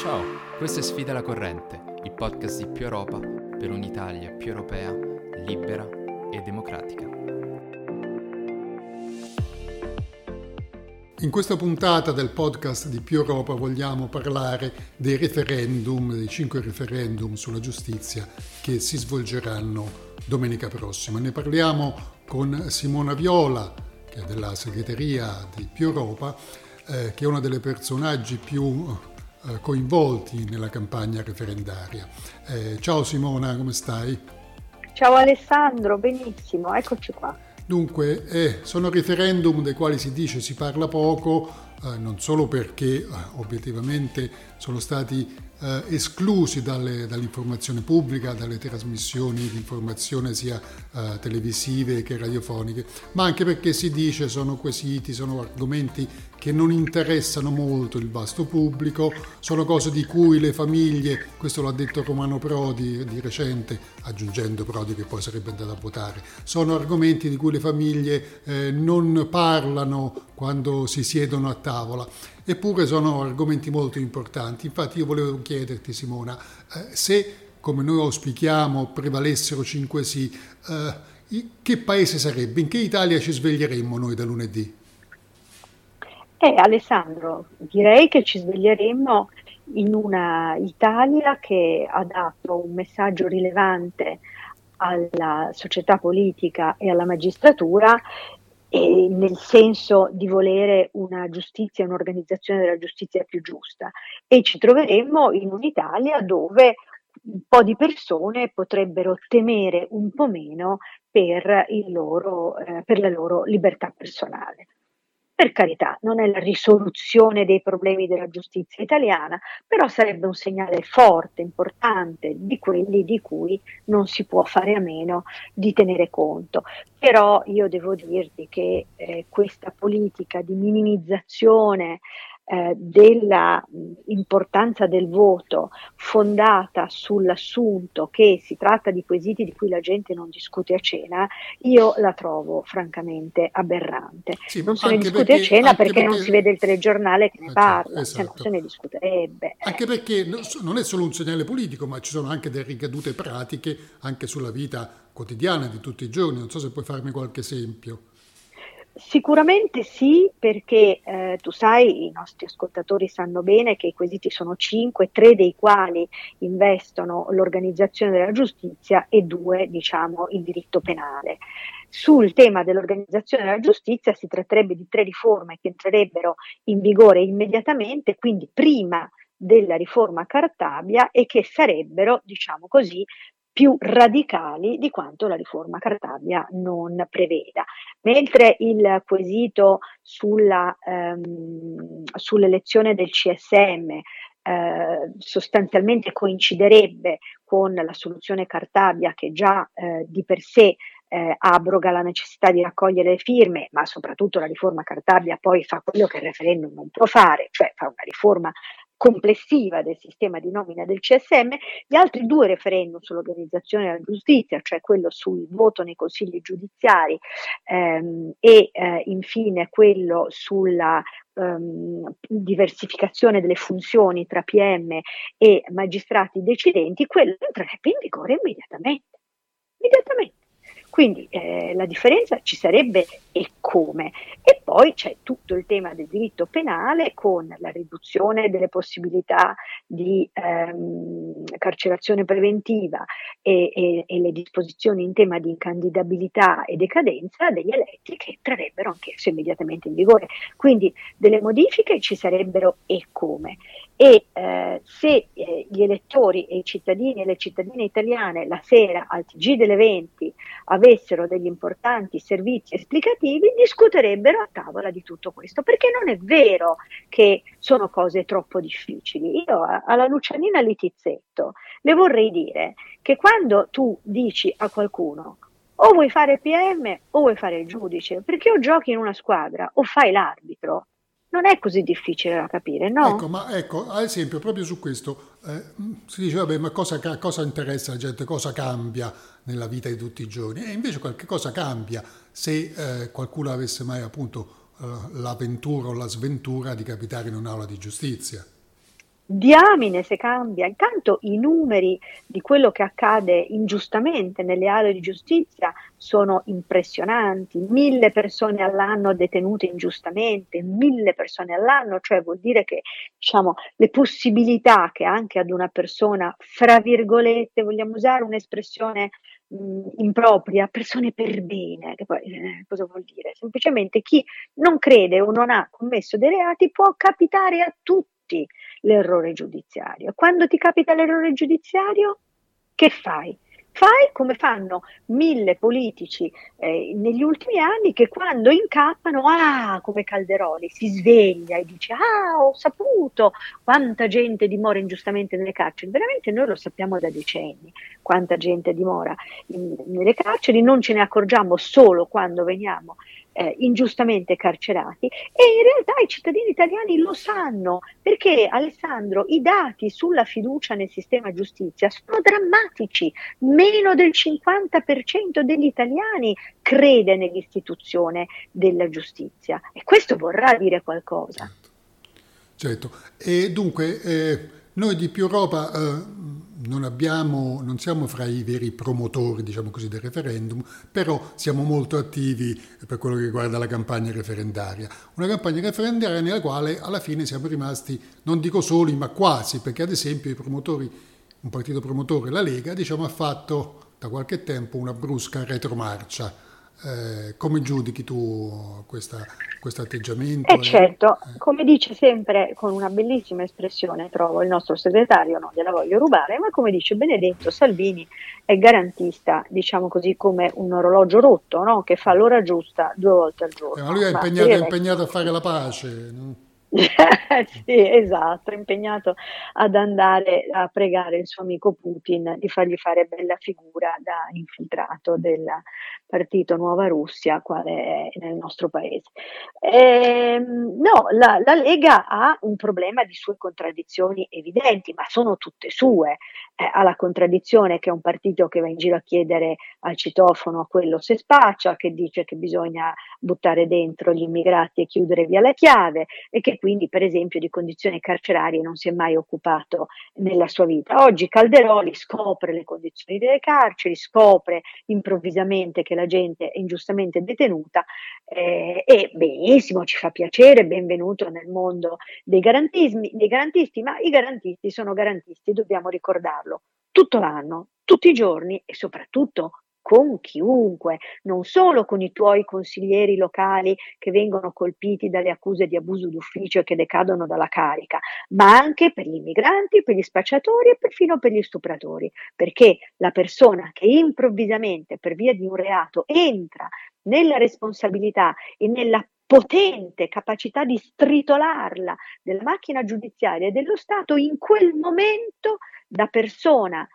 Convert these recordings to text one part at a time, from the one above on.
Ciao, questo è Sfida la Corrente, il podcast di Più Europa per un'Italia più europea, libera e democratica. In questa puntata del podcast di Più Europa vogliamo parlare dei referendum, dei cinque referendum sulla giustizia che si svolgeranno domenica prossima. Ne parliamo con Simona Viola, che è della segreteria di Più Europa, eh, che è uno dei personaggi più coinvolti nella campagna referendaria. Eh, ciao Simona, come stai? Ciao Alessandro, benissimo, eccoci qua. Dunque, eh, sono referendum dei quali si dice si parla poco, eh, non solo perché eh, obiettivamente sono stati eh, esclusi dalle, dall'informazione pubblica, dalle trasmissioni di informazione sia eh, televisive che radiofoniche, ma anche perché si dice sono quesiti, sono argomenti che non interessano molto il vasto pubblico, sono cose di cui le famiglie, questo l'ha detto Romano Prodi di recente, aggiungendo Prodi che poi sarebbe andato a votare, sono argomenti di cui le famiglie eh, non parlano quando si siedono a tavola eppure sono argomenti molto importanti. Infatti io volevo chiederti Simona, eh, se come noi auspichiamo prevalessero cinque sì, eh, che paese sarebbe? In che Italia ci sveglieremmo noi da lunedì? Eh, Alessandro, direi che ci sveglieremmo in una Italia che ha dato un messaggio rilevante alla società politica e alla magistratura e nel senso di volere una giustizia, un'organizzazione della giustizia più giusta e ci troveremmo in un'Italia dove un po' di persone potrebbero temere un po' meno per, loro, eh, per la loro libertà personale. Per carità, non è la risoluzione dei problemi della giustizia italiana, però sarebbe un segnale forte, importante, di quelli di cui non si può fare a meno di tenere conto. Però io devo dirti che eh, questa politica di minimizzazione eh, dell'importanza del voto fondata sull'assunto che si tratta di quesiti di cui la gente non discute a cena, io la trovo francamente aberrante. Sì, non se ne discute perché, a cena perché, perché, non si vede il telegiornale che ne esatto, parla, esatto. se no se ne discuterebbe. Anche perché non è solo un segnale politico, ma ci sono anche delle ricadute pratiche anche sulla vita quotidiana di tutti i giorni. Non so se puoi farmi qualche esempio. Sicuramente sì, perché eh, tu sai, i nostri ascoltatori sanno bene che i quesiti sono cinque, tre dei quali investono l'organizzazione della giustizia e due, diciamo, il diritto penale. Sul tema dell'organizzazione della giustizia si tratterebbe di tre riforme che entrerebbero in vigore immediatamente, quindi prima della riforma Cartabia e che sarebbero, diciamo così, più radicali di quanto la riforma Cartabia non preveda. Mentre il quesito sulla, ehm, sull'elezione del CSM eh, sostanzialmente coinciderebbe con la soluzione Cartabia che già eh, di per sé eh, abroga la necessità di raccogliere le firme, ma soprattutto la riforma Cartabia poi fa quello che il referendum non può fare, cioè fa una riforma complessiva del sistema di nomina del CSM, gli altri due referendum sull'organizzazione della giustizia, cioè quello sul voto nei consigli giudiziari ehm, e eh, infine quello sulla ehm, diversificazione delle funzioni tra PM e magistrati decidenti, quello entrerebbe in vigore immediatamente. Immediatamente. Quindi eh, la differenza ci sarebbe e come. E poi c'è tutto il tema del diritto penale con la riduzione delle possibilità di ehm, carcerazione preventiva e, e, e, le disposizioni in tema di incandidabilità e decadenza degli eletti che entrerebbero anch'esse immediatamente in vigore. Quindi delle modifiche ci sarebbero e come. E eh, se eh, gli elettori e i cittadini e le cittadine italiane la sera al TG delle 20 avessero degli importanti servizi esplicativi, discuterebbero a tavola di tutto questo, perché non è vero che sono cose troppo difficili. Io alla Lucianina Litizzetto le vorrei dire che quando tu dici a qualcuno o vuoi fare PM o vuoi fare il giudice, perché o giochi in una squadra o fai l'arbitro, non è così difficile da capire, no? Ecco, ma ecco, ad esempio, proprio su questo eh, si dice, vabbè, ma cosa, cosa, interessa la gente, cosa cambia nella vita di tutti i giorni? E invece qualche cosa cambia se eh, qualcuno avesse mai appunto eh, l'avventura o la sventura di capitare in un'aula di giustizia. Diamine se cambia. Intanto i numeri di quello che accade ingiustamente nelle aree di giustizia sono impressionanti, mille persone all'anno detenute ingiustamente, mille persone all'anno, cioè vuol dire che diciamo, le possibilità che anche ad una persona, fra virgolette, vogliamo usare un'espressione impropria, persone per bene, che poi eh, cosa vuol dire? Semplicemente chi non crede o non ha commesso dei reati può capitare a tutti l'errore giudiziario. Quando ti capita l'errore giudiziario, che fai? Fai come fanno mille politici eh, negli ultimi anni che quando incappano, ah, come Calderoli, si sveglia e dice, ah, ho saputo quanta gente dimora ingiustamente nelle carceri. Veramente noi lo sappiamo da decenni, quanta gente dimora in, nelle carceri, non ce ne accorgiamo solo quando veniamo eh, ingiustamente carcerati e in realtà i cittadini italiani lo sanno perché Alessandro i dati sulla fiducia nel sistema giustizia sono drammatici, meno del 50% degli italiani crede nell'istituzione della giustizia. E questo vorrà dire qualcosa. Certo, e dunque eh, noi di Più Europa eh, non, abbiamo, non siamo fra i veri promotori, diciamo così, del referendum, però siamo molto attivi per quello che riguarda la campagna referendaria. Una campagna referendaria nella quale alla fine siamo rimasti, non dico soli, ma quasi, perché ad esempio un partito promotore, la Lega, diciamo, ha fatto da qualche tempo una brusca retromarcia eh, come giudichi tu questo atteggiamento? Eh certo, eh. come dice sempre con una bellissima espressione, trovo il nostro segretario, non gliela voglio rubare, ma come dice Benedetto Salvini è garantista, diciamo così, come un orologio rotto, no? che fa l'ora giusta due volte al giorno. Eh, ma lui è impegnato, è impegnato a fare la pace. No? sì, esatto, impegnato ad andare a pregare il suo amico Putin di fargli fare bella figura da infiltrato del partito Nuova Russia, quale è nel nostro paese. Ehm, no, la, la, Lega ha un problema di sue contraddizioni evidenti, ma sono tutte sue. Eh, ha la contraddizione che è un partito che va in giro a chiedere al citofono a quello se spaccia, che dice che bisogna buttare dentro gli immigrati e chiudere via la chiave e che quindi per esempio di condizioni carcerarie non si è mai occupato nella sua vita. Oggi Calderoli scopre le condizioni delle carceri, scopre improvvisamente che la gente è ingiustamente detenuta eh, e benissimo, ci fa piacere, benvenuto nel mondo dei, dei garantisti, ma i garantisti sono garantisti, dobbiamo ricordarlo, tutto l'anno, tutti i giorni e soprattutto con chiunque, non solo con i tuoi consiglieri locali che vengono colpiti dalle accuse di abuso d'ufficio e che decadono dalla carica, ma anche per gli immigranti, per gli spacciatori e perfino per gli stupratori, perché la persona che improvvisamente per via di un reato entra nella responsabilità e nella potente capacità di stritolarla della macchina giudiziaria e dello Stato, in quel momento da persona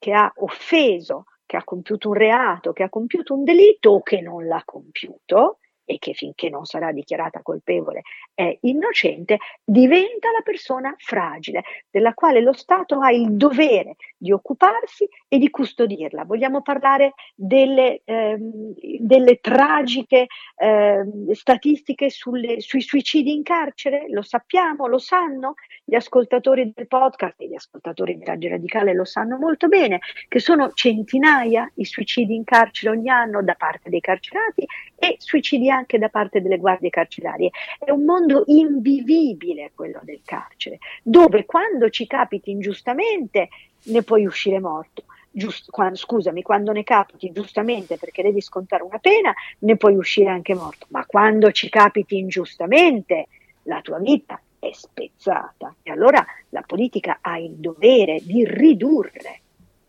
che ha offeso che ha compiuto un reato, che ha compiuto un delitto o che non l'ha compiuto e che finché non sarà dichiarata colpevole è innocente, diventa la persona fragile, della quale lo Stato ha il dovere di occuparsi e di custodirla. Vogliamo parlare delle, ehm, delle tragiche ehm, statistiche sulle, sui suicidi in carcere? Lo sappiamo, lo sanno? Gli ascoltatori del podcast e gli ascoltatori di Radio Radicale lo sanno molto bene, che sono centinaia i suicidi in carcere ogni anno da parte dei carcerati e suicidi anche da parte delle guardie carcerarie. È un mondo invivibile quello del carcere, dove quando ci capiti ingiustamente ne puoi uscire morto. Giust, quando, scusami, quando ne capiti giustamente perché devi scontare una pena, ne puoi uscire anche morto, ma quando ci capiti ingiustamente, la tua vita è spezzata. E allora la politica ha il dovere di ridurre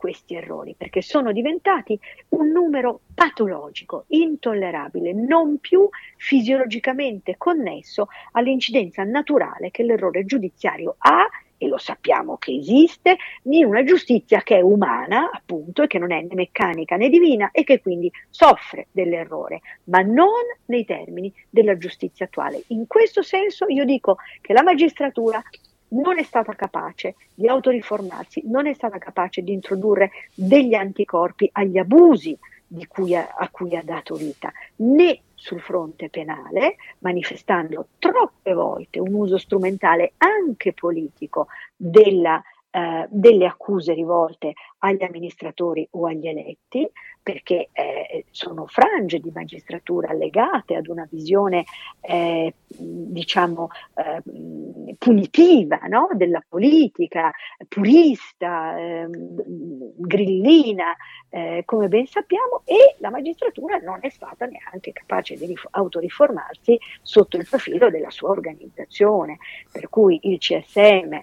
questi errori perché sono diventati un numero patologico, intollerabile, non più fisiologicamente connesso all'incidenza naturale che l'errore giudiziario ha e lo sappiamo che esiste, in una giustizia che è umana, appunto, e che non è né meccanica né divina e che quindi soffre dell'errore, ma non nei termini della giustizia attuale. In questo senso io dico che la magistratura non è stata capace di autoriformarsi, non è stata capace di introdurre degli anticorpi agli abusi cui ha, a cui ha dato vita, né sul fronte penale, manifestando troppe volte un uso strumentale anche politico della eh, delle accuse rivolte agli amministratori o agli eletti, perché eh, sono frange di magistratura legate ad una visione, eh, diciamo, eh, punitiva no? della politica, purista, ehm, grillina, eh, come ben sappiamo, e la magistratura non è stata neanche capace di rif- autoriformarsi sotto il profilo della sua organizzazione, per cui il CSM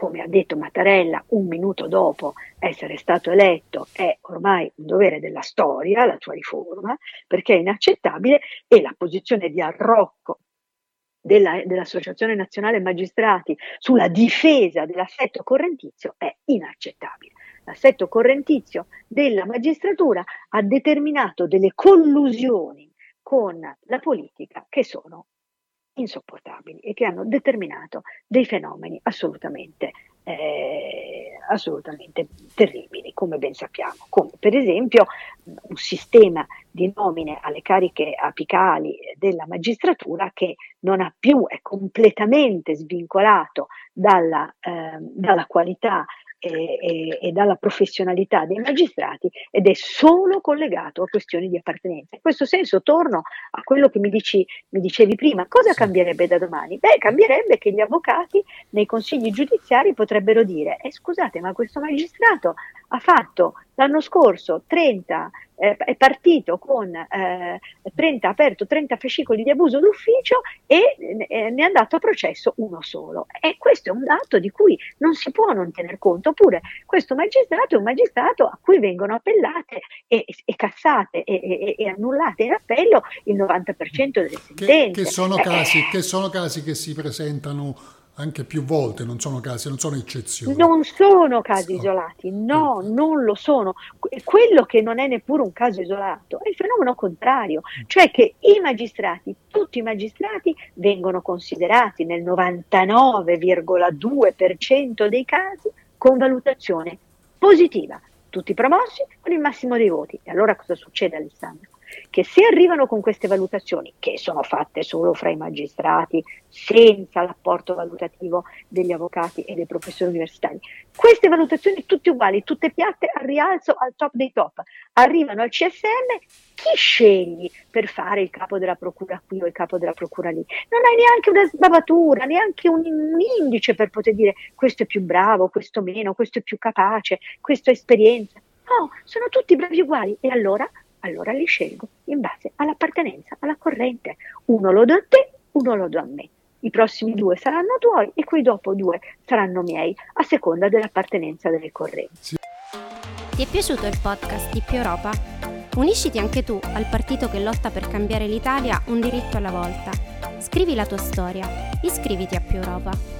come ha detto Mattarella un minuto dopo essere stato eletto, è ormai un dovere della storia, la sua riforma, perché è inaccettabile e la posizione di arrocco della, dell'Associazione Nazionale Magistrati sulla difesa dell'assetto correntizio è inaccettabile. L'assetto correntizio della magistratura ha determinato delle collusioni con la politica che sono insopportabili e che hanno determinato dei fenomeni assolutamente, eh, assolutamente terribili, come ben sappiamo, come per esempio un sistema di nomine alle cariche apicali della magistratura che non ha più, è completamente svincolato dalla, eh, dalla qualità e, e, e, dalla professionalità dei magistrati ed è solo collegato a questioni di appartenenza. In questo senso torno a quello che mi, dici, mi dicevi prima, cosa cambierebbe da domani? Beh, cambierebbe che gli avvocati nei consigli giudiziari potrebbero dire, eh, scusate, ma questo magistrato ha fatto l'anno scorso 30 eh, è partito con eh, 30, aperto 30 fascicoli di abuso d'ufficio e eh, ne è andato a processo uno solo. E questo è un dato di cui non si può non tener conto. Oppure questo magistrato è un magistrato a cui vengono appellate e, e cassate e, e, e, annullate in appello il 90% delle sentenze. Che, che, sono eh, casi, che sono casi che si presentano anche più volte, non sono casi, non sono eccezioni. Non sono casi isolati, no, non lo sono. Quello che non è neppure un caso isolato è il fenomeno contrario, cioè che i magistrati, tutti i magistrati, vengono considerati nel 99,2% dei casi con valutazione positiva, tutti promossi con il massimo dei voti. E allora cosa succede Alessandro? Che se arrivano con queste valutazioni, che sono fatte solo fra i magistrati, senza l'apporto valutativo degli avvocati e dei professori universitari, queste valutazioni tutte uguali, tutte piatte al rialzo, al top dei top, arrivano al CSM, chi scegli per fare il capo della procura qui o il capo della procura lì? Non hai neanche una sbavatura, neanche un, indice per poter dire questo è più bravo, questo meno, questo è più capace, questo ha esperienza. No, sono tutti bravi uguali. E allora allora li scelgo in base all'appartenenza, alla corrente. Uno lo do a te, uno lo do a me. I prossimi due saranno tuoi e quei dopo due saranno miei, a seconda dell'appartenenza delle correnti. Ti è piaciuto il podcast di Più Europa? Unisciti anche tu al partito che lotta per cambiare l'Italia un diritto alla volta. Scrivi la tua storia, iscriviti a Più Europa.